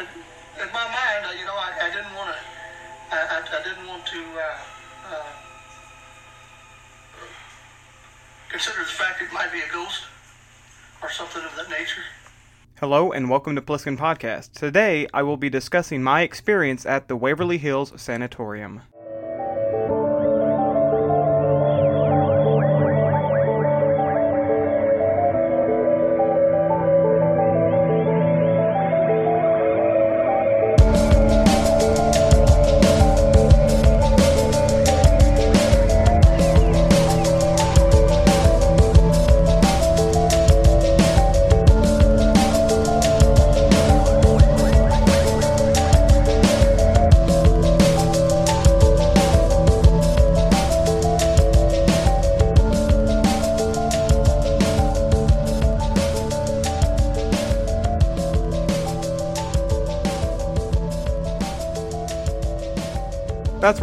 in my mind, you know, I, I didn't want to. I, I didn't want to uh, uh, consider the fact it might be a ghost or something of that nature. Hello and welcome to Plissken Podcast. Today I will be discussing my experience at the Waverly Hills Sanatorium.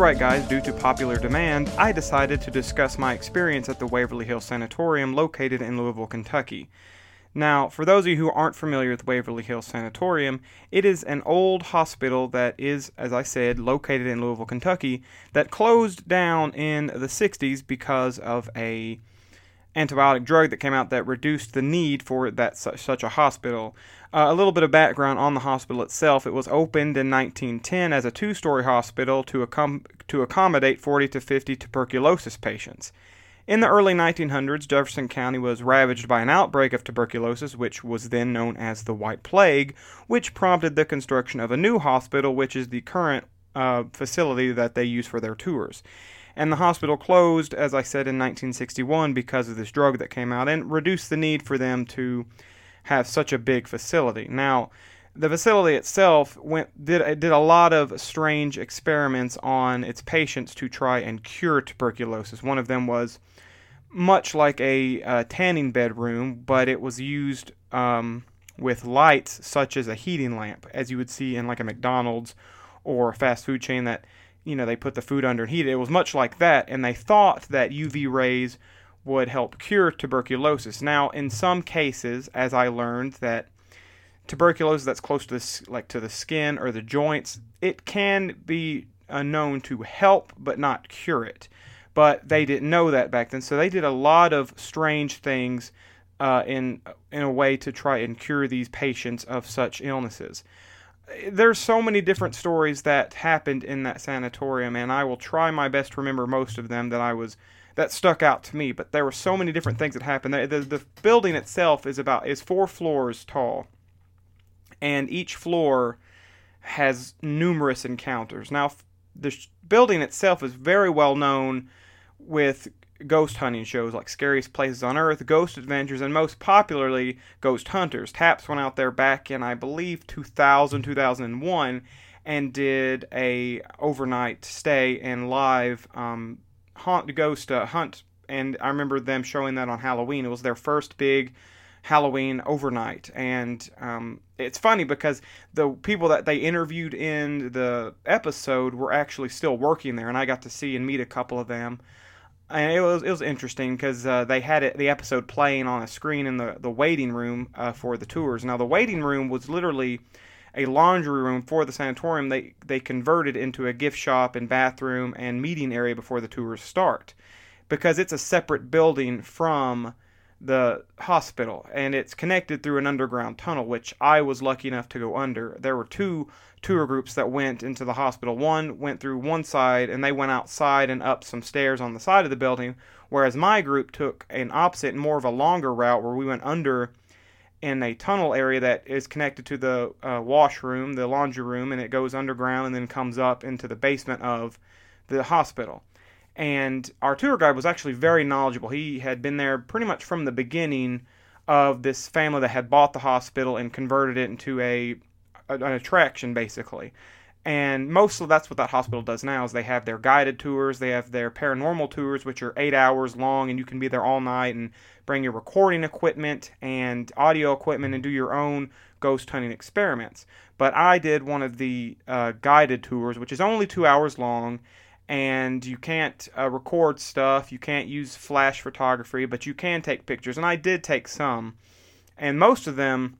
Right, guys. Due to popular demand, I decided to discuss my experience at the Waverly Hill Sanatorium located in Louisville, Kentucky. Now, for those of you who aren't familiar with Waverly Hill Sanatorium, it is an old hospital that is, as I said, located in Louisville, Kentucky, that closed down in the 60s because of a antibiotic drug that came out that reduced the need for that such, such a hospital. Uh, a little bit of background on the hospital itself. It was opened in 1910 as a two-story hospital to, accom- to accommodate 40 to 50 tuberculosis patients. In the early 1900s, Jefferson County was ravaged by an outbreak of tuberculosis, which was then known as the White Plague, which prompted the construction of a new hospital, which is the current uh, facility that they use for their tours and the hospital closed, as I said, in 1961 because of this drug that came out and reduced the need for them to have such a big facility. Now, the facility itself went did did a lot of strange experiments on its patients to try and cure tuberculosis. One of them was much like a, a tanning bedroom, but it was used um, with lights such as a heating lamp, as you would see in like a McDonald's or a fast food chain that you know, they put the food under and heat it. It was much like that, and they thought that UV rays would help cure tuberculosis. Now, in some cases, as I learned, that tuberculosis that's close to the like to the skin or the joints, it can be uh, known to help but not cure it. But they didn't know that back then, so they did a lot of strange things uh, in in a way to try and cure these patients of such illnesses there's so many different stories that happened in that sanatorium, and I will try my best to remember most of them that I was that stuck out to me. But there were so many different things that happened. The, the, the building itself is about is four floors tall, and each floor has numerous encounters. Now, the building itself is very well known with ghost hunting shows like Scariest Places on Earth, Ghost Adventures, and most popularly Ghost Hunters. Taps went out there back in I believe 2000 2001 and did a overnight stay and live um, haunt ghost uh, hunt. And I remember them showing that on Halloween. It was their first big Halloween overnight, and um, it's funny because the people that they interviewed in the episode were actually still working there, and I got to see and meet a couple of them it was it was interesting because uh, they had it the episode playing on a screen in the the waiting room uh, for the tours. Now the waiting room was literally a laundry room for the sanatorium. They they converted into a gift shop and bathroom and meeting area before the tours start, because it's a separate building from the hospital and it's connected through an underground tunnel which I was lucky enough to go under. There were two tour groups that went into the hospital. One went through one side and they went outside and up some stairs on the side of the building, whereas my group took an opposite more of a longer route where we went under in a tunnel area that is connected to the uh, washroom, the laundry room, and it goes underground and then comes up into the basement of the hospital. And our tour guide was actually very knowledgeable. He had been there pretty much from the beginning of this family that had bought the hospital and converted it into a an attraction basically. And mostly that's what that hospital does now is they have their guided tours, they have their paranormal tours, which are eight hours long, and you can be there all night and bring your recording equipment and audio equipment and do your own ghost hunting experiments. But I did one of the uh, guided tours, which is only two hours long, and you can't uh, record stuff. You can't use flash photography, but you can take pictures. And I did take some, and most of them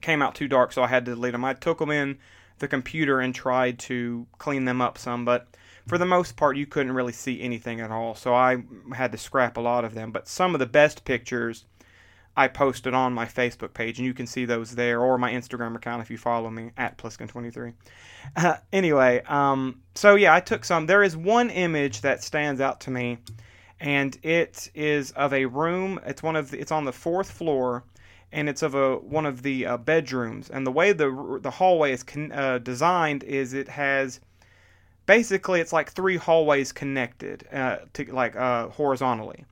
came out too dark, so I had to delete them. I took them in the computer and tried to clean them up some, but for the most part, you couldn't really see anything at all. So I had to scrap a lot of them. But some of the best pictures I posted on my Facebook page, and you can see those there, or my Instagram account if you follow me at Plissken23. Uh, anyway, um, so yeah, I took some. There is one image that stands out to me, and it is of a room. It's one of the, it's on the fourth floor, and it's of a one of the uh, bedrooms. And the way the the hallway is con- uh, designed is it has basically it's like three hallways connected uh, to like uh, horizontally,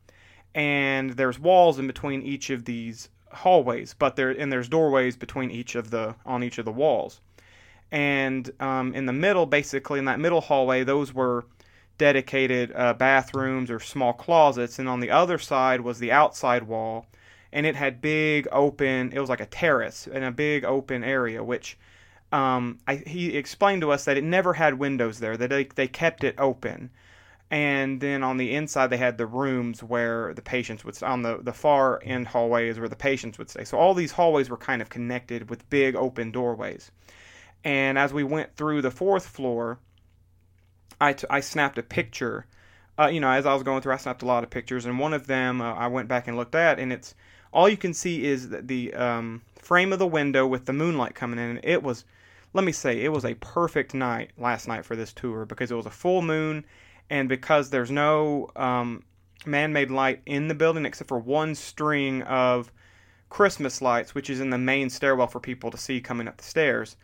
and there's walls in between each of these hallways, but there and there's doorways between each of the on each of the walls, and um, in the middle, basically in that middle hallway, those were dedicated uh, bathrooms or small closets, and on the other side was the outside wall, and it had big open. It was like a terrace and a big open area, which um, I, he explained to us that it never had windows there, that they, they kept it open. And then on the inside, they had the rooms where the patients would, on the, the far end hallway is where the patients would stay. So all these hallways were kind of connected with big open doorways. And as we went through the fourth floor, I, t- I snapped a picture. Uh, you know, as I was going through, I snapped a lot of pictures, and one of them uh, I went back and looked at, and it's all you can see is the, the um, frame of the window with the moonlight coming in. It was let me say, it was a perfect night last night for this tour because it was a full moon and because there's no um, man made light in the building except for one string of Christmas lights, which is in the main stairwell for people to see coming up the stairs.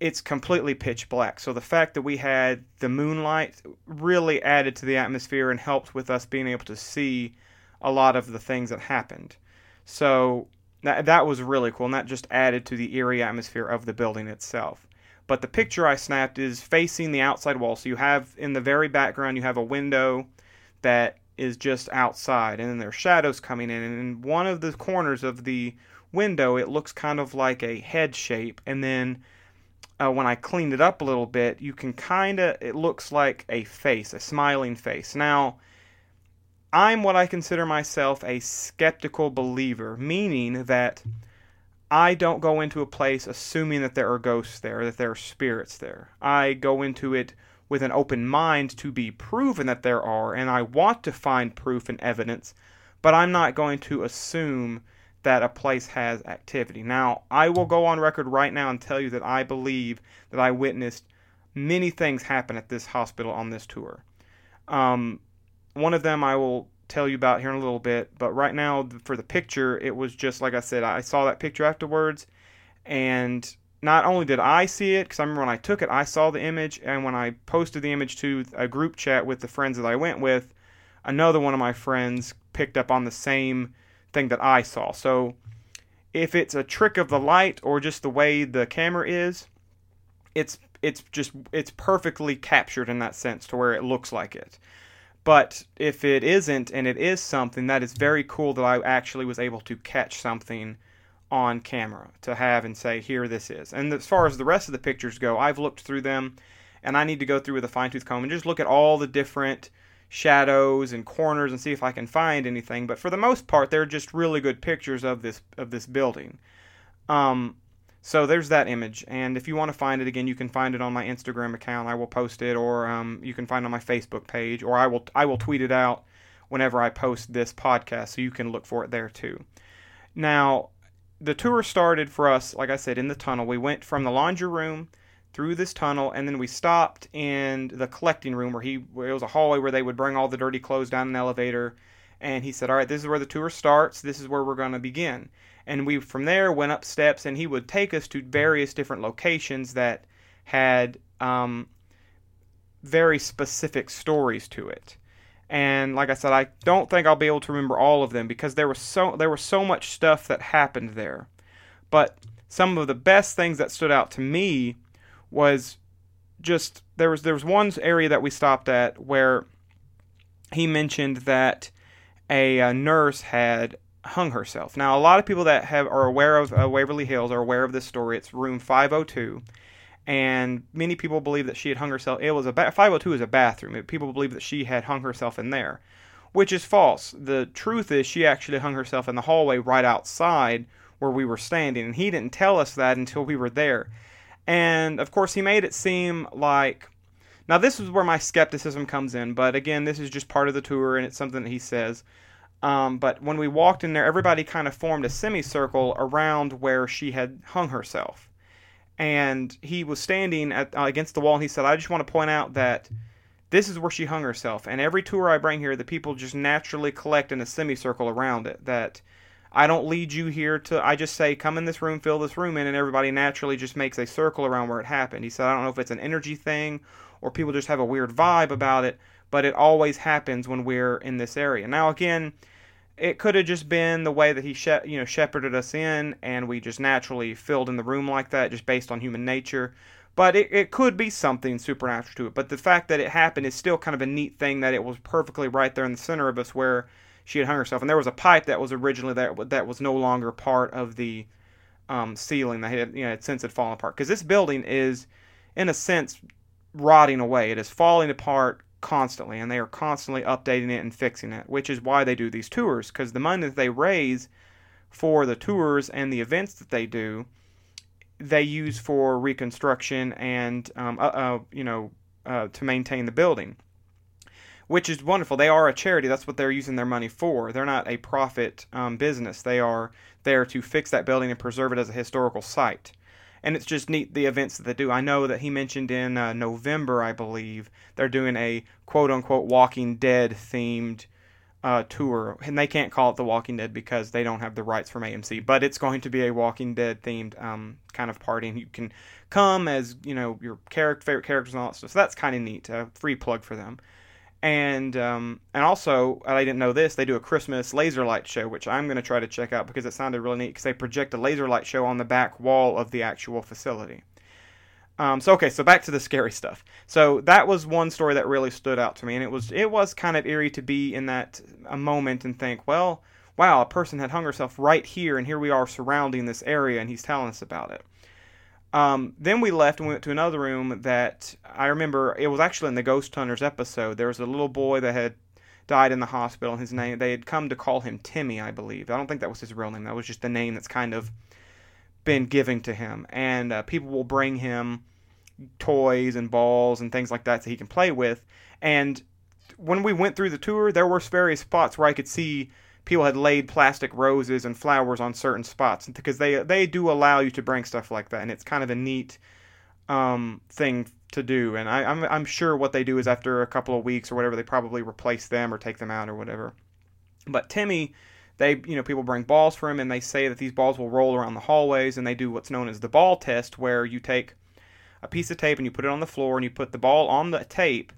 It's completely pitch black. So the fact that we had the moonlight really added to the atmosphere and helped with us being able to see a lot of the things that happened. So that, that was really cool, and that just added to the eerie atmosphere of the building itself but the picture I snapped is facing the outside wall. So you have in the very background you have a window that is just outside, and then there's shadows coming in. And in one of the corners of the window, it looks kind of like a head shape, and then uh, when I cleaned it up a little bit, you can kind of it looks like a face, a smiling face. Now. I'm what I consider myself a skeptical believer, meaning that I don't go into a place assuming that there are ghosts there, that there are spirits there. I go into it with an open mind to be proven that there are, and I want to find proof and evidence, but I'm not going to assume that a place has activity. Now, I will go on record right now and tell you that I believe that I witnessed many things happen at this hospital on this tour. Um, one of them I will tell you about here in a little bit. But right now, for the picture, it was just like I said, I saw that picture afterwards, and not only did I see it, because I remember when I took it, I saw the image, and when I posted the image to a group chat with the friends that I went with, another one of my friends picked up on the same thing that I saw. So if it's a trick of the light or just the way the camera is, it's it's just it's perfectly captured in that sense to where it looks like it. But if it isn't and it is something, that is very cool that I actually was able to catch something on camera to have and say, here this is. And as far as the rest of the pictures go, I've looked through them and I need to go through with a fine tooth comb and just look at all the different shadows and corners and see if I can find anything. But for the most part, they're just really good pictures of this of this building. Um, so there's that image, and if you want to find it again, you can find it on my Instagram account. I will post it, or um, you can find it on my Facebook page, or I will I will tweet it out whenever I post this podcast, so you can look for it there too. Now, the tour started for us, like I said, in the tunnel. We went from the laundry room through this tunnel, and then we stopped in the collecting room where he where it was a hallway where they would bring all the dirty clothes down an elevator. And he said, "All right, this is where the tour starts. This is where we're going to begin." And we from there went up steps and he would take us to various different locations that had um, very specific stories to it. And like i said i don't think i'll be able to remember all of them because there was so there was so much stuff that happened there. But some of the best things that stood out to me was just there was there was one area that we stopped at where he mentioned that a, a nurse had hung herself. Now, a lot of people that have are aware of uh, Waverly Hills are aware of this story. It's room 502, and many people believe that she had hung herself. It was a ba- 502 is a bathroom. People believe that she had hung herself in there, which is false. The truth is she actually hung herself in the hallway right outside where we were standing, and he didn't tell us that until we were there. And of course, he made it seem like. Now, this is where my skepticism comes in, but again, this is just part of the tour, and it's something that he says. Um, but when we walked in there, everybody kind of formed a semicircle around where she had hung herself. And he was standing at, uh, against the wall, and he said, I just want to point out that this is where she hung herself. And every tour I bring here, the people just naturally collect in a semicircle around it. That I don't lead you here to, I just say, come in this room, fill this room in, and everybody naturally just makes a circle around where it happened. He said, I don't know if it's an energy thing or people just have a weird vibe about it, but it always happens when we're in this area. Now, again, it could have just been the way that he she- you know shepherded us in and we just naturally filled in the room like that just based on human nature but it, it could be something supernatural to it but the fact that it happened is still kind of a neat thing that it was perfectly right there in the center of us where she had hung herself, and there was a pipe that was originally there that was no longer part of the um, ceiling that had you know had since had fallen apart. Because this building is, in a sense, rotting away. It is falling apart constantly, and they are constantly updating it and fixing it, which is why they do these tours. Because the money that they raise for the tours and the events that they do, they use for reconstruction and um, uh, uh, you know uh, to maintain the building which is wonderful. They are a charity. That's what they're using their money for. They're not a profit um, business. They are there to fix that building and preserve it as a historical site. And it's just neat the events that they do. I know that he mentioned in uh, November, I believe, they're doing a quote unquote Walking Dead themed uh, tour. And they can't call it The Walking Dead because they don't have the rights from AMC. But it's going to be a Walking Dead themed um, kind of party. And you can come as, you know, your character, favorite characters and all that stuff. So that's kind of neat. A free plug for them and um, and also I didn't know this. They do a Christmas laser light show, which I'm going to try to check out because it sounded really neat. Because they project a laser light show on the back wall of the actual facility. Um, so okay, so back to the scary stuff. So that was one story that really stood out to me, and it was it was kind of eerie to be in that a moment and think, well, wow, a person had hung herself right here, and here we are surrounding this area, and he's telling us about it. Um, then we left and we went to another room that I remember it was actually in the Ghost Hunters episode. There was a little boy that had died in the hospital, and his name they had come to call him Timmy, I believe. I don't think that was his real name. That was just the name that's kind of been given to him. And uh, people will bring him toys and balls and things like that so he can play with. And when we went through the tour, there were various spots where I could see people had laid plastic roses and flowers on certain spots because they they do allow you to bring stuff like that, and it's kind of a neat um, thing to do. And I, I'm I'm sure what they do is after a couple of weeks or whatever, they probably replace them or take them out or whatever. But Timmy, they you know people bring balls for him, and they say that these balls will roll around the hallways, and they do what's known as the ball test, where you take a piece of tape and you put it on the floor, and you put the ball on the tape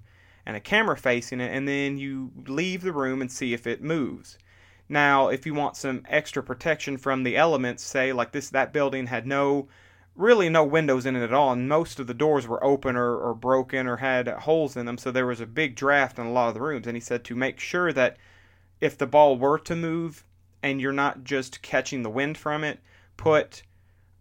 and a camera facing it, and then you leave the room and see if it moves. Now, if you want some extra protection from the elements, say like this, that building had no, really no windows in it at all, and most of the doors were open or, or broken or had holes in them, so there was a big draft in a lot of the rooms. And he said to make sure that if the ball were to move and you're not just catching the wind from it, put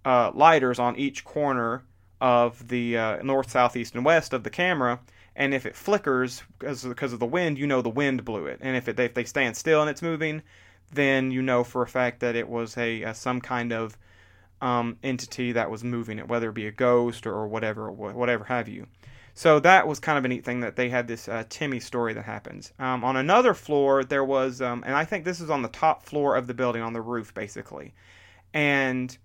uh, lighters on each corner of the uh, north, south, east, and west of the camera and if it flickers because because of the wind, you know the wind blew it. And if it if they stand still and it's moving, then you know for a fact that it was a, a some kind of um, entity that was moving it, whether it be a ghost or, or whatever whatever have you. So that was kind of a neat thing that they had this uh, Timmy story that happens. Um, on another floor, there was, um, and I think this is on the top floor of the building, on the roof, basically. And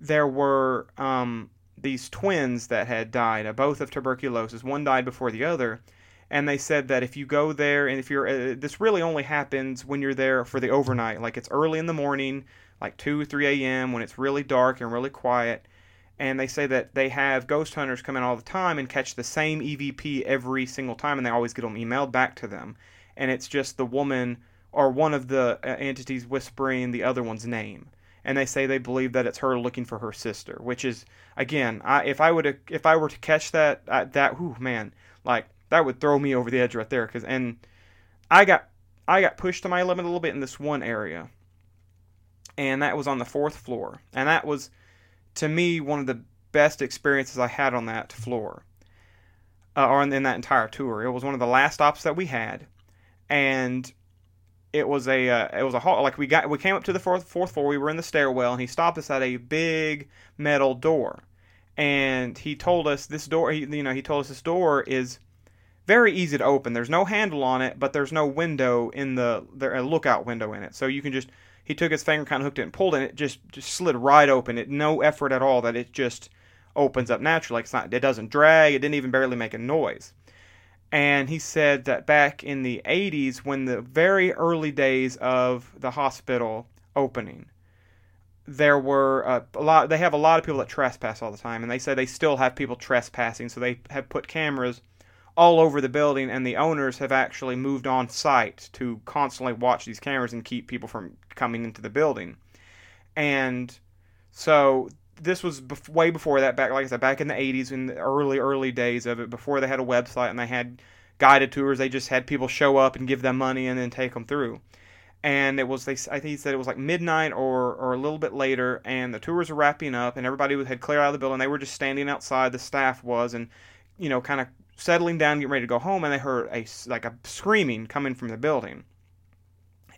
there were um, these twins that had died, uh, both of tuberculosis. One died before the other, and they said that if you go there and if you're, uh, this really only happens when you're there for the overnight. Like it's early in the morning, like two, three a.m. when it's really dark and really quiet. And they say that they have ghost hunters come in all the time and catch the same EVP every single time, and they always get them emailed back to them. And it's just the woman or one of the uh, entities whispering the other one's name and they say they believe that it's her looking for her sister, which is again, I, if I would if I were to catch that I, that whew, man, like that would throw me over the edge right there. Cause and I got I got pushed to my limit a little bit in this one area, and that was on the fourth floor, and that was to me one of the best experiences I had on that floor, uh, or in, in that entire tour. It was one of the last stops that we had, and it was a uh, it was a hall like we got we came up to the fourth fourth floor we were in the stairwell and he stopped us at a big metal door. And he told us this door he, you know he told us this door is very easy to open. There's no handle on it but there's no window in the there a lookout window in it. So you can just he took his finger kind of hooked it and pulled it and it just just slid right open. It no effort at all that it just opens up naturally. It's not it doesn't drag it didn't even barely make a noise and he said that back in the 80s when the very early days of the hospital opening there were uh, a lot they have a lot of people that trespass all the time. And they say they still have people trespassing. So they have put cameras all over the building and the owners have actually moved on site to constantly watch these cameras and keep people from coming into the building. And so this was bef- way before that back like i said back in the 80s in the early early days of it before they had a website and they had guided tours they just had people show up and give them money and then take them through. And it was they i think he said it was like midnight or or a little bit later and the tours were wrapping up and everybody had cleared out of the building. They were just standing outside the staff was and you know kind of settling down getting ready to go home and they heard a like a screaming coming from the building.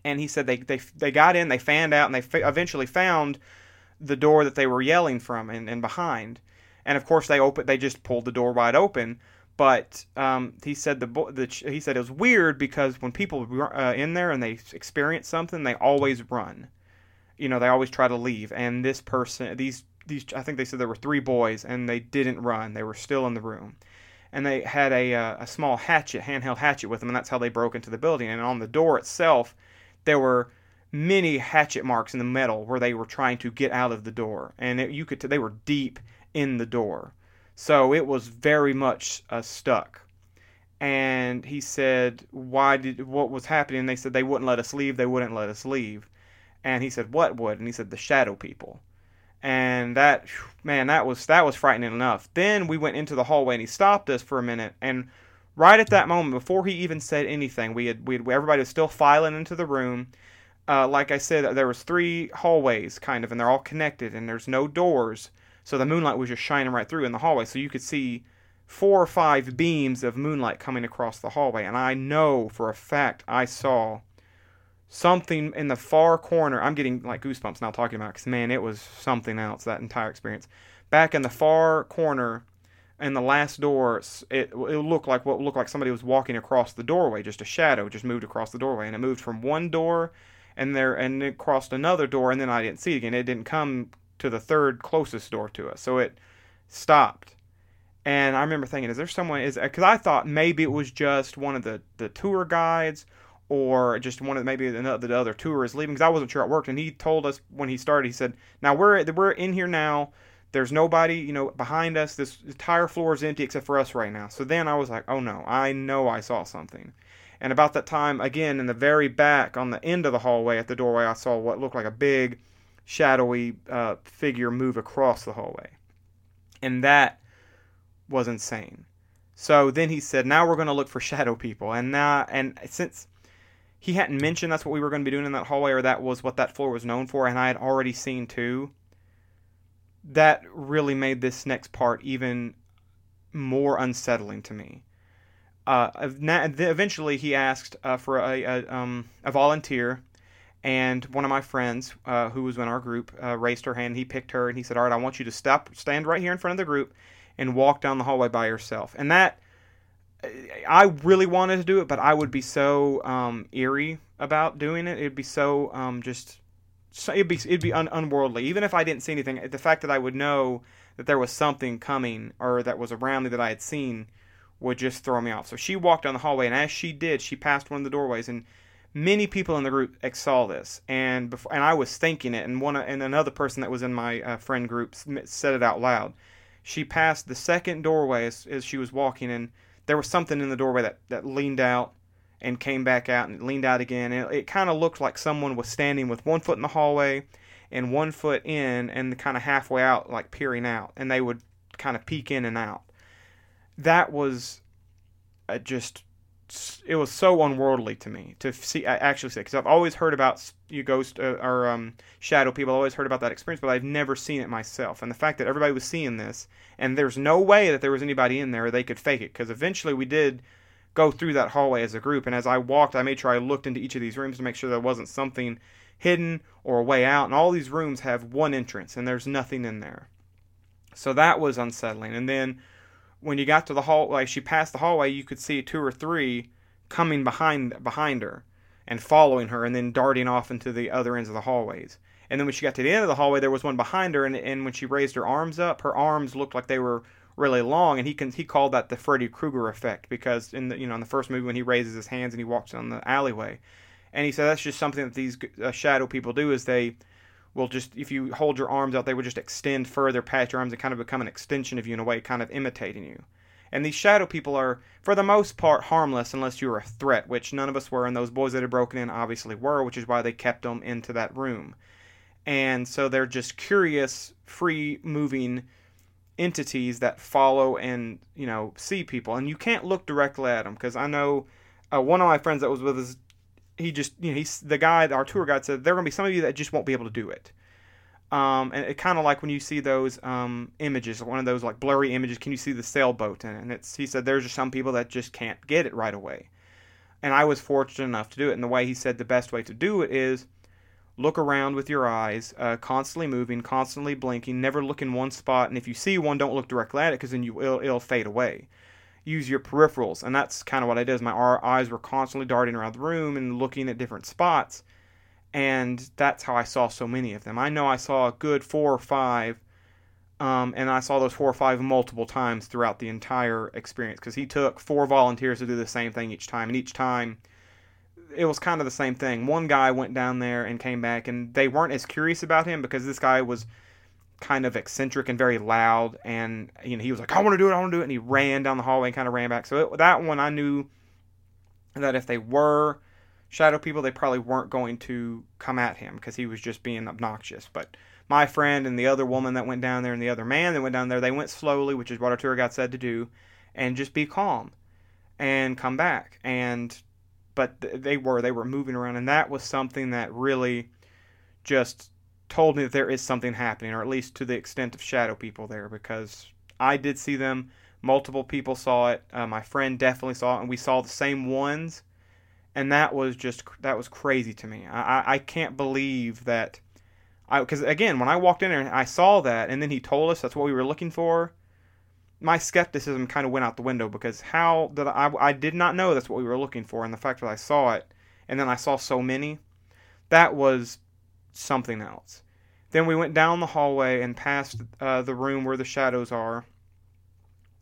And he said they they, they got in they fanned out and they f- eventually found the door that they were yelling from and, and behind. And of course, they open. They just pulled the door wide open. But um, he said the, the he said it was weird because when people were uh, in there and they experience something, they always run. You know, they always try to leave. And this person, these these, I think they said there were three boys, and they didn't run. They were still in the room, and they had a uh, a small hatchet, handheld hatchet with them, and that's how they broke into the building. And on the door itself, there were many hatchet marks in the metal where they were trying to get out of the door, and it, you could they were deep in the door, so it was very much uh, stuck. And he said, "Why did what was happening?" They said they wouldn't let us leave. They wouldn't let us leave. And he said, "What would?" And he said, "The shadow people." And that man, that was that was frightening enough. Then we went into the hallway, and he stopped us for a minute, and right at that moment, before he even said anything, we had we had, everybody was still filing into the room uh, like I said, there was three hallways kind of, and they're all connected, and there's no doors, so the moonlight was just shining right through in the hallway, so you could see four or five beams of moonlight coming across the hallway, and I know for a fact I saw something in the far corner. I'm getting like goosebumps now talking about, because man, it was something else that entire experience. Back in the far corner, in the last door, it, it looked like what looked like somebody was walking across the doorway, just a shadow just moved across the doorway, and it moved from one door and there and it crossed another door and then I didn't see it again. It didn't come to the third closest door to us, so it stopped. And I remember thinking, is there someone? Is because I thought maybe it was just one of the the tour guides or just one of maybe the, the other tourists leaving because I wasn't sure it worked. And he told us when he started, he said, "Now we're we're in here now. There's nobody, you know, behind us. This entire floor is empty except for us right now." So then I was like, "Oh no, I know I saw something." And about that time, again, in the very back on the end of the hallway at the doorway, I saw what looked like a big, shadowy uh, figure move across the hallway. And that was insane. So then he said, now we're going to look for shadow people. And now, and since he hadn't mentioned that's what we were going to be doing in that hallway, or that was what that floor was known for, and I had already seen two, that really made this next part even more unsettling to me uh, eventually he asked uh, for a, a, um, a, volunteer, and one of my friends uh, who was in our group uh, raised her hand. He picked her and he said, "All right, I want you to stop, stand right here in front of the group, and walk down the hallway by yourself." And that I really wanted to do it, but I would be so um, eerie about doing it. It'd be so um, just so it'd be it'd be un- unworldly. Even if I didn't see anything, the fact that I would know that there was something coming or that was around me that I had seen would just throw me off. So she walked down the hallway, and as she did, she passed one of the doorways, and many people in the group saw this, and before, and I was thinking it, and one and another person that was in my uh, friend group said it out loud. She passed the second doorway as, as she was walking, and there was something in the doorway that, that leaned out and came back out and leaned out again, and it, it kind of looked like someone was standing with one foot in the hallway and one foot in, and kind of halfway out, like peering out, and they would kind of peek in and out that was uh, just it was so unworldly to me to see I actually see because I've always heard about you ghost uh, or um, shadow people. I've always heard about that experience, but I've never seen it myself. And the fact that everybody was seeing this, and there's no way that there was anybody in there they could fake it, because eventually we did go through that hallway as a group. And as I walked, I made sure I looked into each of these rooms to make sure there wasn't something hidden or a way out. And all these rooms have one entrance, and there's nothing in there. So that was unsettling. And then when you got to the hall, like she passed the hallway, you could see two or three coming behind behind her and following her, and then darting off into the other ends of the hallways. And then when she got to the end of the hallway, there was one behind her, and, and when she raised her arms up, her arms looked like they were really long, and he can he called that the Freddy Krueger effect because in the you know in the first movie when he raises his hands and he walks down the alleyway, and he said that's just something that these uh, shadow people do is they will just if you hold your arms out they will just extend further past your arms and kind of become an extension of you in a way, kind of imitating you. And these shadow people are, for the most part, harmless unless you're a threat, which none of us were, and those boys that had broken in obviously were, which is why they kept them into that room. And so they're just curious, free moving entities that follow and you know see people, and you can't look directly at them because I know uh, one of my friends that was with us, he just you know he's the guy, our tour guide said there are gonna be some of you that just won't be able to do it. Um, and it kind of like when you see those um, images, one of those like blurry images, can you see the sailboat? And it's he said there's just some people that just can't get it right away. And I was fortunate enough to do it. And the way he said the best way to do it is look around with your eyes, uh, constantly moving, constantly blinking, never look in one spot. And if you see one, don't look directly at it because then you it'll, it'll fade away. Use your peripherals, and that's kind of what I did. Is My eyes were constantly darting around the room and looking at different spots, and that's how I saw so many of them. I know I saw a good four or five, um, and I saw those four or five multiple times throughout the entire experience because he took four volunteers to do the same thing each time, and each time it was kind of the same thing. One guy went down there and came back, and they weren't as curious about him because this guy was kind of eccentric and very loud, and you know he was like, "I want to do it, I want to do it," and he ran down the hallway and kind of ran back. So it, that one, I knew that if they were shadow people, they probably weren't going to come at him because he was just being obnoxious. But my friend and the other woman that went down there and the other man that went down there, they went slowly, which is what our tour guide said to do, and just be calm and come back. And but they were they were moving around, and that was something that really just told me that there is something happening, or at least to the extent of shadow people there, because I did see them. Multiple people saw it. Uh, my friend definitely saw it, and we saw the same ones, and that was just that was crazy to me. I I can't believe that. I because again when I walked in and I saw that, and then he told us that's what we were looking for my skepticism kind of went out the window because how did I, I did not know that's what we were looking for, and the fact that I saw it, and then I saw so many, that was something else. Then we went down the hallway and past uh, the room where the shadows are,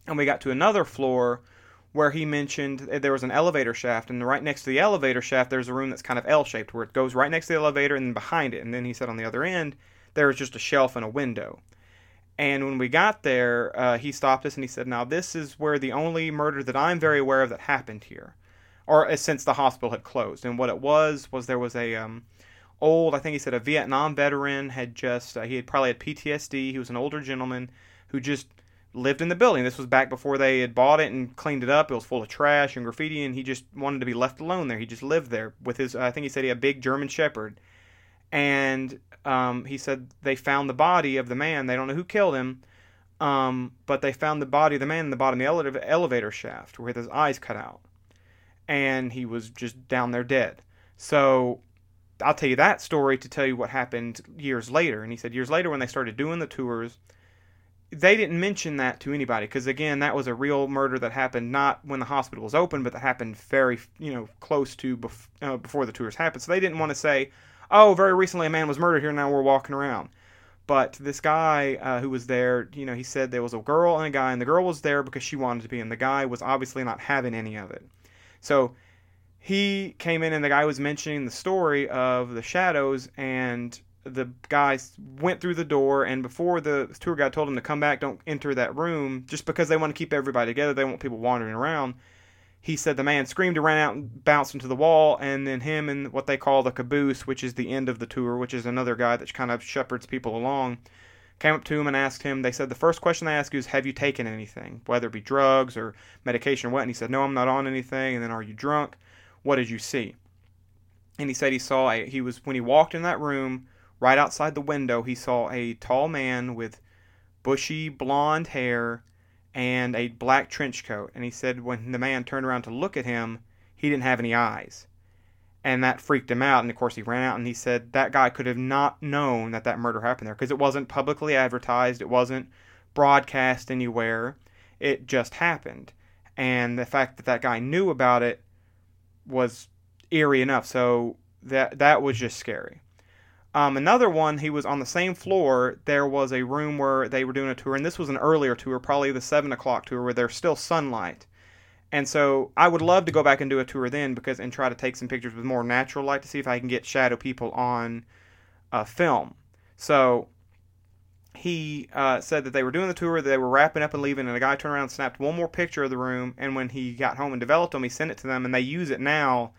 and we got to another floor where he mentioned there was an elevator shaft, and right next to the elevator shaft, there's a room that's kind of L shaped where it goes right next to the elevator and then behind it. And then he said on the other end, there was just a shelf and a window. And when we got there, uh, he stopped us and he said, Now, this is where the only murder that I'm very aware of that happened here, or uh, since the hospital had closed. And what it was, was there was a um, old, I think he said a Vietnam veteran had just, uh, he had probably had PTSD. He was an older gentleman who just lived in the building. This was back before they had bought it and cleaned it up. It was full of trash and graffiti, and he just wanted to be left alone there. He just lived there with his, I think he said he had a big German Shepherd. And um, he said they found the body of the man. They don't know who killed him, um, but they found the body of the man in the bottom of the elevator shaft with his eyes cut out. And he was just down there dead. So I'll tell you that story to tell you what happened years later. And he said years later when they started doing the tours, they didn't mention that to anybody because again that was a real murder that happened not when the hospital was open but that happened very you know close to bef- uh, before the tours happened so they didn't want to say oh, very recently a man was murdered here, now we're walking around. But this guy uh, who was there, you know, he said there was a girl and a guy, and the girl was there because she wanted to be, and the guy was obviously not having any of it. So he came in, and the guy was mentioning the story of the shadows, and the guy went through the door, and before the tour guide told him to come back, don't enter that room, just because they want to keep everybody together, they want people wandering around he said the man screamed and ran out and bounced into the wall, and then him and what they call the caboose, which is the end of the tour, which is another guy that kind of shepherds people along, came up to him and asked him. They said the first question they ask you is, "Have you taken anything, whether it be drugs or medication or what?" And he said, "No, I'm not on anything." And then, "Are you drunk? What did you see?" And he said he saw a he was when he walked in that room right outside the window he saw a tall man with bushy blonde hair and a black trench coat. And he said when the man turned around to look at him, he didn't have any eyes. And that freaked him out. And of course, he ran out and he said that guy could have not known that that murder happened there because it wasn't publicly advertised, it wasn't broadcast anywhere. It just happened. And the fact that that guy knew about it was eerie enough. So that that was just scary. Um, another one, he was on the same floor. There was a room where they were doing a tour, and this was an earlier tour, probably the seven o'clock tour, where there's still sunlight. And so I would love to go back and do a tour then because and try to take some pictures with more natural light to see if I can get shadow people on uh, film. So he uh, said that they were doing the tour, that they were wrapping up and leaving, and a guy turned around and snapped one more picture of the room. And when he got home and developed them, he sent it to them, and they use it now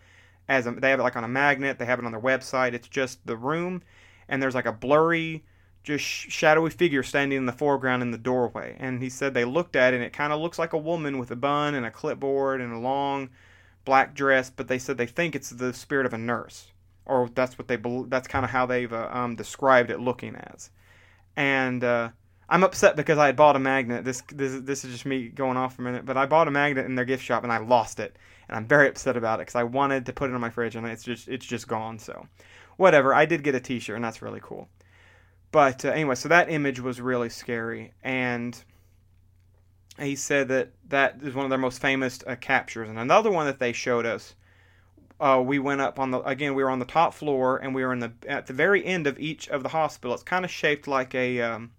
as a, they have it like on a magnet. They have it on their website. It's just the room, and there's like a blurry, just shadowy figure standing in the foreground in the doorway. And he said they looked at it, and it kind of looks like a woman with a bun and a clipboard and a long black dress. But they said they think it's the spirit of a nurse, or that's what they that's kind of how they've uh, um, described it looking as. And uh, I'm upset because I had bought a magnet. This this this is just me going off for a minute, but I bought a magnet in their gift shop and I lost it and I'm very upset about it because I wanted to put it on my fridge and it's just it's just gone. So, whatever. I did get a T-shirt and that's really cool. But uh, anyway, so that image was really scary, and he said that that is one of their most famous uh, captures. And another one that they showed us, uh, we went up on the again. We were on the top floor, and we were in the at the very end of each of the hospital. It's kind of shaped like a um,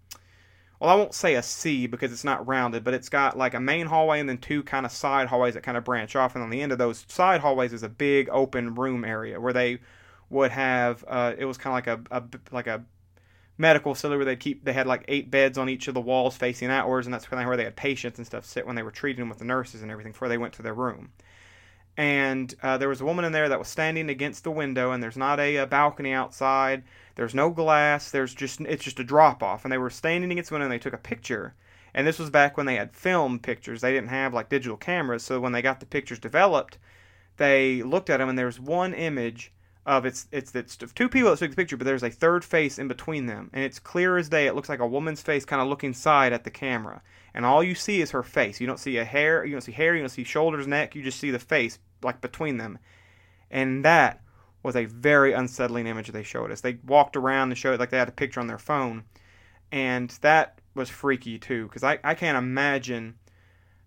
well, I won't say a C because it's not rounded, but it's got like a main hallway and then two kind of side hallways that kind of branch off. And on the end of those side hallways is a big open room area where they would have. Uh, it was kind of like a, a like a medical facility where they keep they had like eight beds on each of the walls facing outwards, and that's kind of where they had patients and stuff sit when they were treating them with the nurses and everything before they went to their room. And uh, there was a woman in there that was standing against the window, and there's not a, a balcony outside there's no glass. There's just it's just a drop off, and they were standing against the window and they took a picture. And this was back when they had film pictures. They didn't have like digital cameras, so when they got the pictures developed, they looked at them and there's one image of it's it's it's two people that took the picture, but there's a third face in between them, and it's clear as day. It looks like a woman's face, kind of looking side at the camera, and all you see is her face. You don't see a hair, you don't see hair, you don't see shoulders, neck. You just see the face like between them, and that was a very unsettling image they showed us. They walked around and showed it like they had a picture on their phone, and that was freaky too because I, I can't imagine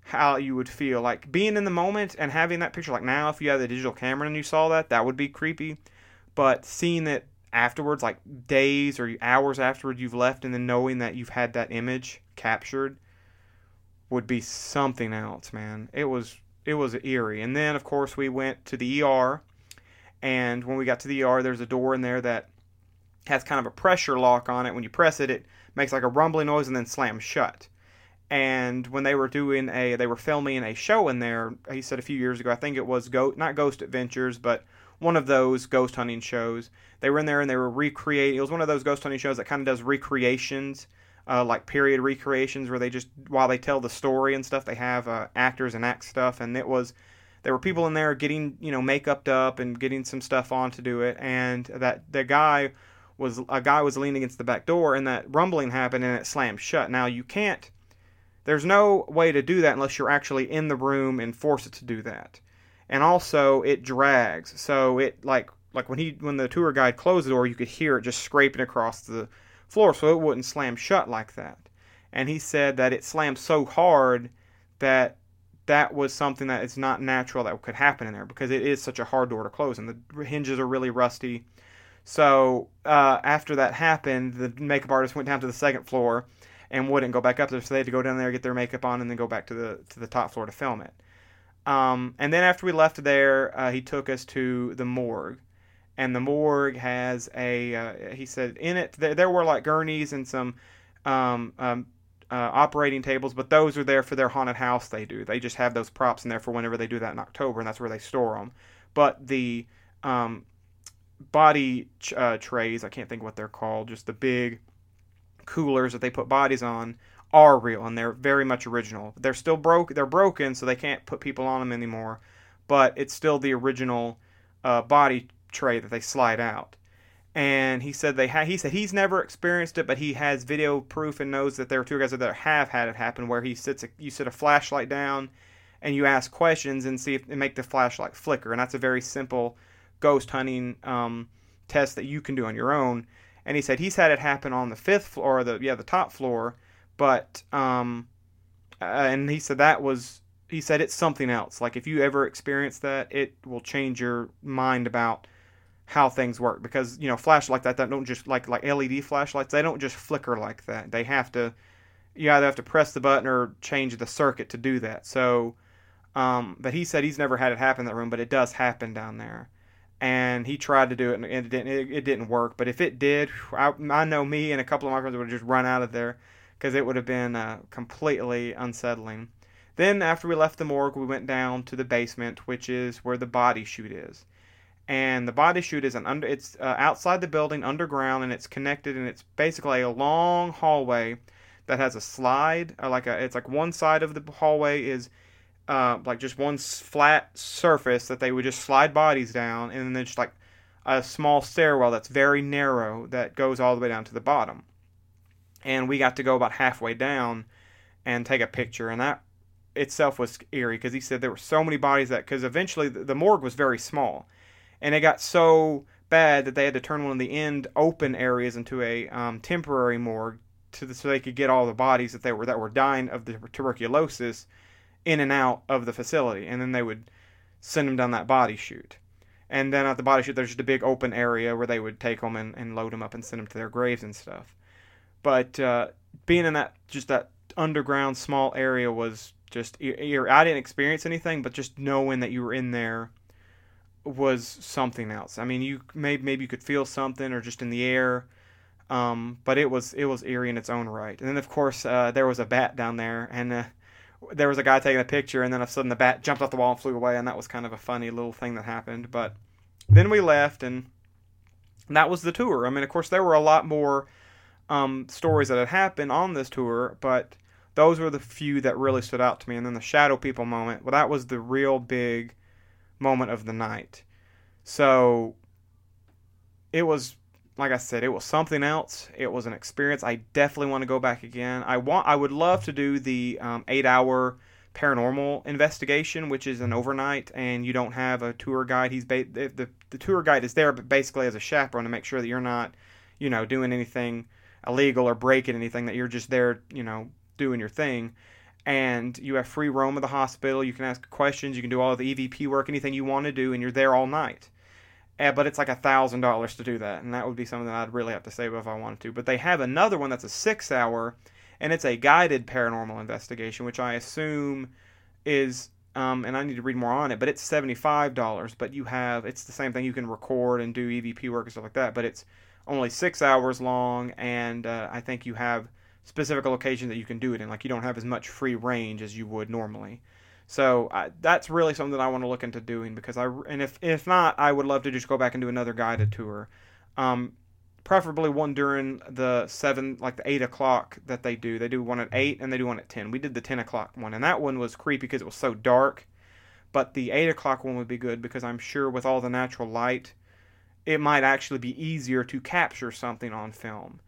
how you would feel. Like being in the moment and having that picture like now if you had the digital camera and you saw that that would be creepy. But seeing it afterwards like days or hours afterwards you've left and then knowing that you've had that image captured would be something else man. It was it was eerie and then of course we went to the ER and when we got to the ER, there's a door in there that has kind of a pressure lock on it. When you press it, it makes like a rumbling noise and then slams shut. And when they were doing a, they were filming a show in there. He said a few years ago, I think it was go, not Ghost Adventures, but one of those ghost hunting shows. They were in there and they were recreating. It was one of those ghost hunting shows that kind of does recreations, uh, like period recreations, where they just while they tell the story and stuff, they have uh, actors and act stuff. And it was there were people in there getting you know makeuped up and getting some stuff on to do it, and that the guy was a guy was leaning against the back door, and that rumbling happened, and it slammed shut. Now you can't. There's no way to do that unless you're actually in the room and force it to do that. And also, it drags. So it like like when he when the tour guide closed the door, you could hear it just scraping across the floor, so it wouldn't slam shut like that. And he said that it slammed so hard that that was something that is not natural that could happen in there because it is such a hard door to close and the hinges are really rusty. So uh, after that happened, the makeup artist went down to the second floor and wouldn't go back up there, so they had to go down there get their makeup on and then go back to the to the top floor to film it. Um, and then after we left there, uh, he took us to the morgue, and the morgue has a uh, he said in it there, there were like gurneys and some um, um, uh, operating tables, but those are there for their haunted house. They do. They just have those props in there for whenever they do that in October, and that's where they store them. But the um, body uh, trays, I can't think what they're called, just the big coolers that they put bodies on, are real and they're very much original. They're still broke. They're broken, so they can't put people on them anymore. But it's still the original uh, body tray that they slide out and he said they ha- he said he's never experienced it, but he has video proof and knows that there are two guys that have had it happen where he sits a, you sit a flashlight down and you ask questions and see if and make the flashlight flicker, and that's a very simple ghost hunting um, test that you can do on your own. And he said he's had it happen on the fifth floor, or the yeah the top floor, but um, uh, and he said that was he said it's something else. Like if you ever experience that, it will change your mind about how things work because you know flash like that that don't just like like LED flashlights they don't just flicker like that. They have to you either have to press the button or change the circuit to do that. So um, but he said he's never had it happen in that room but it does happen down there. And he tried to do it and it didn't it, it didn't work. But if it did I, I, know me and a couple of my friends would have just run out of there because it would have been uh, completely unsettling. Then after we left the morgue we went down to the basement which is where the body chute is and the body chute is an under it's uh, outside the building underground and it's connected and it's basically a long hallway that has a slide like a it's like one side of the hallway is uh, like just one flat surface that they would just slide bodies down and then just like a small stairwell that's very narrow that goes all the way down to the bottom. And we got to go about halfway down and take a picture and that itself was eerie because he said there were so many bodies that because eventually the, the morgue was very small and it got so bad that they had to turn one of the end open areas into a um, temporary morgue the, so they could get all the bodies that they were that were dying of the tuberculosis in and out of the facility, and then they would send them down that body chute. And then at the body chute, there's just a big open area where they would take them and, and load them up and send them to their graves and stuff. But uh, being in that just that underground small area was just. I didn't experience anything, but just knowing that you were in there was something else. I mean, you maybe maybe you could feel something or just in the air, um, but it was it was eerie in its own right. And then of course uh, there was a bat down there, and uh, there was a guy taking a picture, and then of a sudden the bat jumped off the wall and flew away, and that was kind of a funny little thing that happened. But then we left, and that was the tour. I mean, of course there were a lot more um, stories that had happened on this tour, but those were the few that really stood out to me. And then the shadow people moment, well, that was the real big moment of the night. So it was like I said, it was something else. It was an experience. I definitely want to go back again. I want. I would love to do the um, eight-hour paranormal investigation, which is an overnight, and you don't have a tour guide. He's ba- the the tour guide is there, but basically as a chaperone to make sure that you're not, you know, doing anything illegal or breaking anything. That you're just there, you know, doing your thing and you have free roam of the hospital. You can ask questions. You can do all the EVP work, anything you want to do, and you're there all night. Uh, but it's like a thousand dollars to do that, and that would be something that I'd really have to save if I wanted to. But they have another one that's a six-hour, and it's a guided paranormal investigation, which I assume is, um, and I need to read more on it. But it's seventy-five dollars. But you have, it's the same thing. You can record and do EVP work and stuff like that. But it's only six hours long, and uh, I think you have specific location that you can do it in. Like you don't have as much free range as you would normally. So I, that's really something that I want to look into doing because I and if if not, I would love to just go back and do another guided tour. Um, preferably one during the seven, like the eight o'clock that they do. They do one at eight and they do one at ten. We did the ten o'clock one, and that one was creepy because it was so dark. But the eight o'clock one would be good because I'm sure with all the natural light, it might actually be easier to capture something on film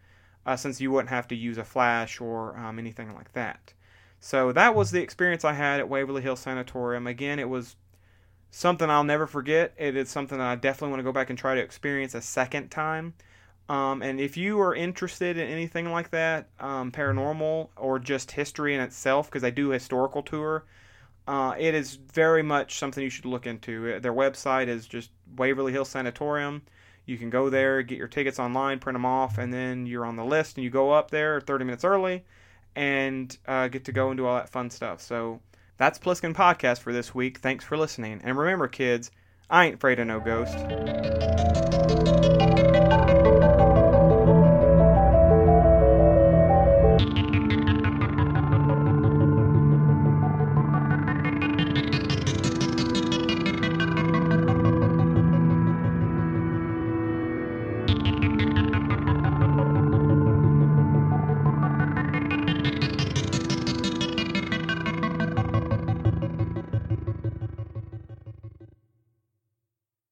uh, since you wouldn't have to use a flash or um, anything like that. So that was the experience I had at Waverly Hill Sanatorium. Again, it was something I'll never forget. It is something that I definitely want to go back and try to experience a second time. Um, and if you are interested in anything like that, um, paranormal or just history in itself, because they do a historical tour, uh, it is very much something you should look into. Their website is just Waverly Hill Sanatorium. You can go there, get your tickets online, print them off, and then you're on the list and you go up there 30 minutes early and uh, get to go and do all that fun stuff. So that's Plissken Podcast for this week. Thanks for listening. And remember, kids, I ain't afraid of no ghost.